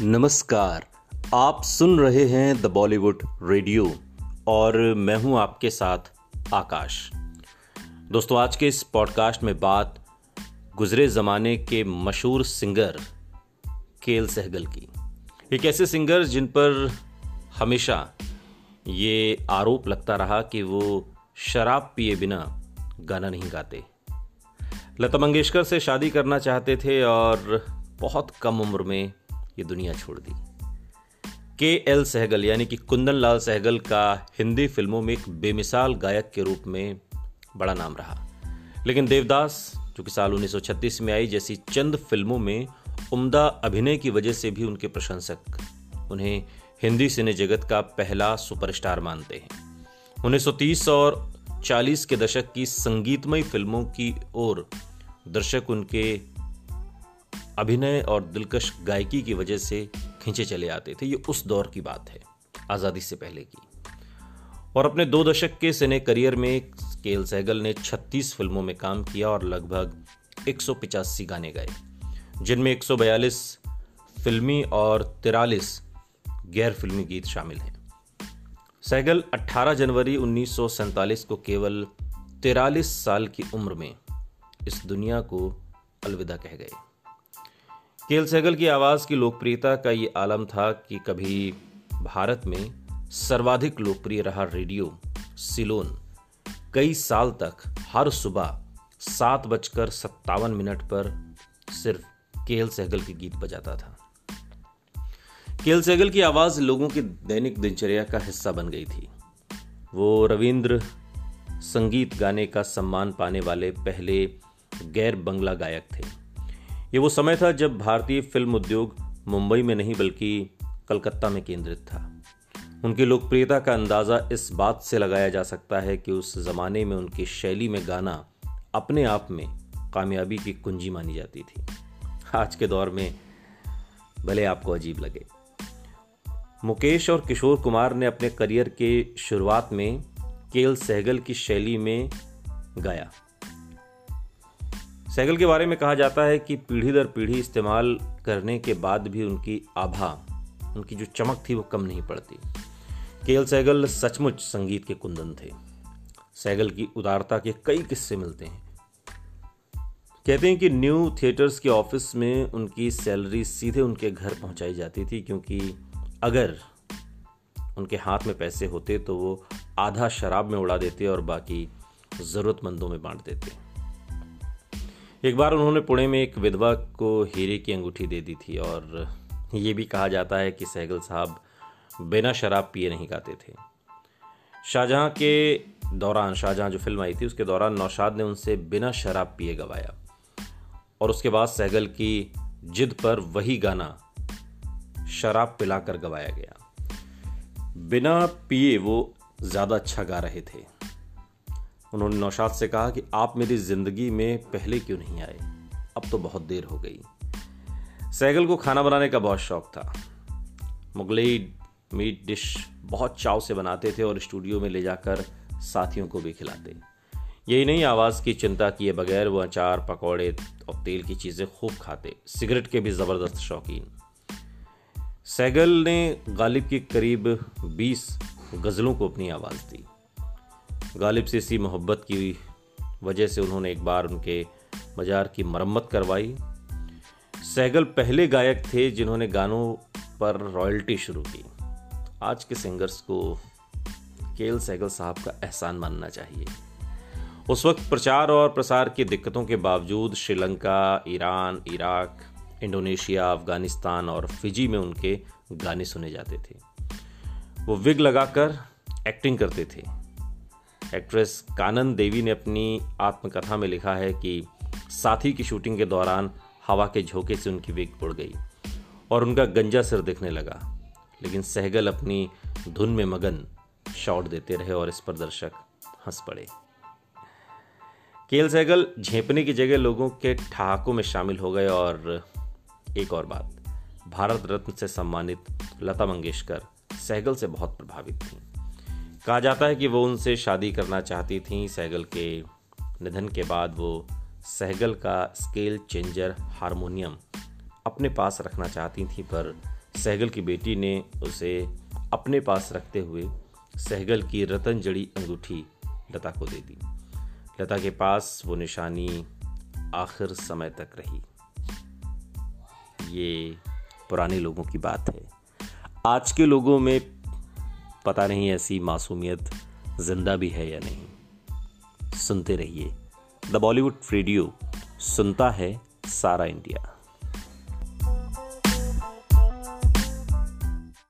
नमस्कार। आप सुन रहे हैं द बॉलीवुड रेडियो और मैं हूँ आपके साथ आकाश। दोस्तों, आज के इस पॉडकास्ट में बात गुजरे ज़माने के मशहूर सिंगर केल सहगल की। एक ऐसे सिंगर जिन पर हमेशा ये आरोप लगता रहा कि वो शराब पिए बिना गाना नहीं गाते। लता मंगेशकर से शादी करना चाहते थे और बहुत कम उम्र में ये दुनिया छोड़ दी। के एल सहगल, यानी कि कुंदन लाल सहगल का हिंदी फ़िल्मों में एक बेमिसाल गायक के रूप में बड़ा नाम रहा। लेकिन देवदास, जो कि साल 1936 में आई, जैसी चंद फ़िल्मों में उम्दा अभिनय की वजह से भी उनके प्रशंसक उन्हें हिंदी सिने जगत का पहला सुपरस्टार मानते हैं। 1930 और 40 के दशक की संगीतमय फ़िल्मों की ओर दर्शक उनके अभिनय और दिलकश गायकी की वजह से खींचे चले आते थे। ये उस दौर की बात है, आज़ादी से पहले की। और अपने दो दशक के सिने करियर में केल सहगल ने 36 फ़िल्मों में काम किया और लगभग एक सौ पचासी गाने गाए, जिनमें 142 फिल्मी और तिरालीस गैर फिल्मी गीत शामिल हैं। सहगल 18 जनवरी उन्नीस सौ सैंतालीस को केवल तिरालीस साल की उम्र में इस दुनिया को अलविदा कह गए। केल सहगल की आवाज़ की लोकप्रियता का ये आलम था कि कभी भारत में सर्वाधिक लोकप्रिय रहा रेडियो सिलोन। कई साल तक हर सुबह सात बजकर सत्तावन मिनट पर सिर्फ़ केल सहगल के गीत बजाता था। केल सहगल की आवाज़ लोगों की दैनिक दिनचर्या का हिस्सा बन गई थी। वो रविंद्र संगीत गाने का सम्मान पाने वाले पहले गैर बंगला गायक थे। ये वो समय था जब भारतीय फ़िल्म उद्योग मुंबई में नहीं बल्कि कलकत्ता में केंद्रित था। उनकी लोकप्रियता का अंदाज़ा इस बात से लगाया जा सकता है कि उस ज़माने में उनकी शैली में गाना अपने आप में कामयाबी की कुंजी मानी जाती थी। आज के दौर में भले आपको अजीब लगे। मुकेश और किशोर कुमार ने अपने करियर के शुरुआत में केल सहगल की शैली में गाया। साइकिल के बारे में कहा जाता है कि पीढ़ी दर पीढ़ी इस्तेमाल करने के बाद भी उनकी आभा, उनकी जो चमक थी वो कम नहीं पड़ती। केल सैगल सचमुच संगीत के कुंदन थे। सैगल की उदारता के कई किस्से मिलते हैं। कहते हैं कि न्यू थिएटर्स के ऑफ़िस में उनकी सैलरी सीधे उनके घर पहुंचाई जाती थी क्योंकि अगर उनके हाथ में पैसे होते तो वो आधा शराब में उड़ा देते और बाकी ज़रूरतमंदों में बांट देते। एक बार उन्होंने पुणे में एक विधवा को हीरे की अंगूठी दे दी थी और ये भी कहा जाता है कि सहगल साहब बिना शराब पिए नहीं गाते थे। शाहजहां के दौरान, शाहजहां जो फ़िल्म आई थी, उसके दौरान नौशाद ने उनसे बिना शराब पिए गवाया। और उसके बाद सहगल की जिद पर वही गाना शराब पिलाकर गवाया गया। बिना पिए वो ज़्यादा अच्छा गा रहे थे। उन्होंने नौशाद से कहा कि आप मेरी ज़िंदगी में पहले क्यों नहीं आए? अब तो बहुत देर हो गई। सैगल को खाना बनाने का बहुत शौक था। मुगलई मीट डिश बहुत चाव से बनाते थे और स्टूडियो में ले जाकर साथियों को भी खिलाते। यही नहीं, आवाज़ की चिंता किए बगैर वो अचार, पकौड़े और तेल की चीज़ें खूब खाते। सिगरेट के भी ज़बरदस्त शौकीन। सैगल ने गालिब की करीब 20 गज़लों को अपनी आवाज़ दी। गालिब से इसी मोहब्बत की वजह से उन्होंने एक बार उनके मज़ार की मरम्मत करवाई। सैगल पहले गायक थे जिन्होंने गानों पर रॉयल्टी शुरू की। आज के सिंगर्स को केल सैगल साहब का एहसान मानना चाहिए। उस वक्त प्रचार और प्रसार की दिक्कतों के बावजूद Sri Lanka, Iran, Iraq, Indonesia, Afghanistan और फिजी में उनके गाने सुने जाते थे। वो विग लगाकर एक्टिंग करते थे। एक्ट्रेस कानन देवी ने अपनी आत्मकथा में लिखा है कि साथी की शूटिंग के दौरान हवा के झोंके से उनकी विग उड़ गई और उनका गंजा सिर दिखने लगा। लेकिन सहगल अपनी धुन में मगन शॉट देते रहे और इस पर दर्शक हंस पड़े। केल सहगल झेपने की जगह लोगों के ठहाकों में शामिल हो गए और एक और बात, भारत रत्न से सम्मानित लता मंगेशकर सहगल से बहुत प्रभावित थी। कहा जाता है कि वो उनसे शादी करना चाहती थी। सहगल के निधन के बाद वो सहगल का स्केल चेंजर हारमोनियम अपने पास रखना चाहती थी, पर सहगल की बेटी ने उसे अपने पास रखते हुए सहगल की रतन जड़ी अंगूठी लता को दे दी। लता के पास वो निशानी आखिर समय तक रही। ये पुराने लोगों की बात है। आज के लोगों में पता नहीं ऐसी मासूमियत ज़िंदा भी है या नहीं। सुनते रहिए। द बॉलीवुड रेडियो सुनता है सारा इंडिया।